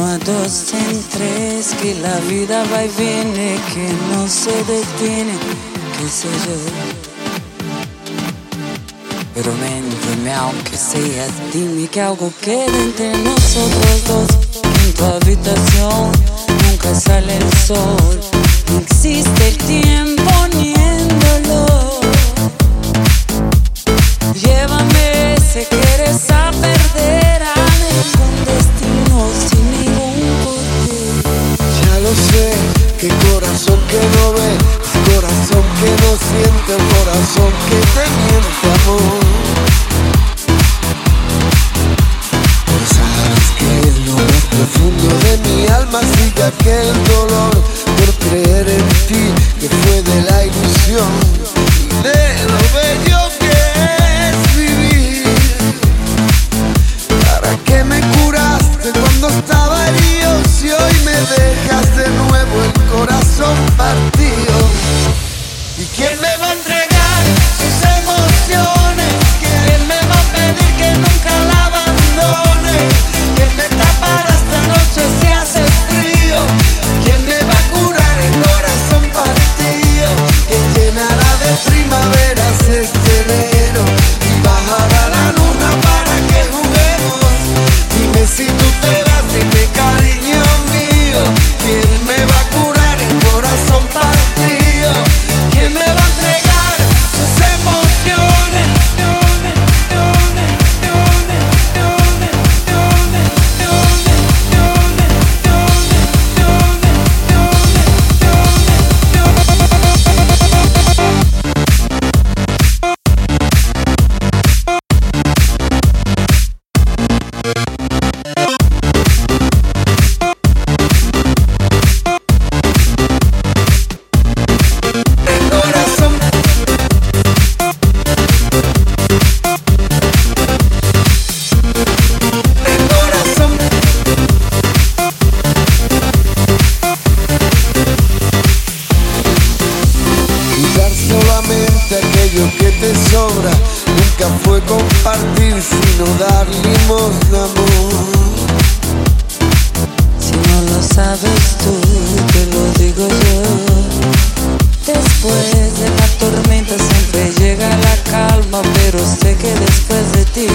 vez que no a dos en tres, que la vida va y viene, que no se detiene, qué sé yo. Pero miénteme aunque sea, dime que algo queda entre nosotros dos. En tu habitación nunca sale el sol, no existe el tiempo poniéndolo. Llévame siente, corazón que te miente amor. Sino dar limosna amor Si no lo sabes tú, te lo digo yo. Después de la tormenta siempre llega la calma, pero sé que después de ti,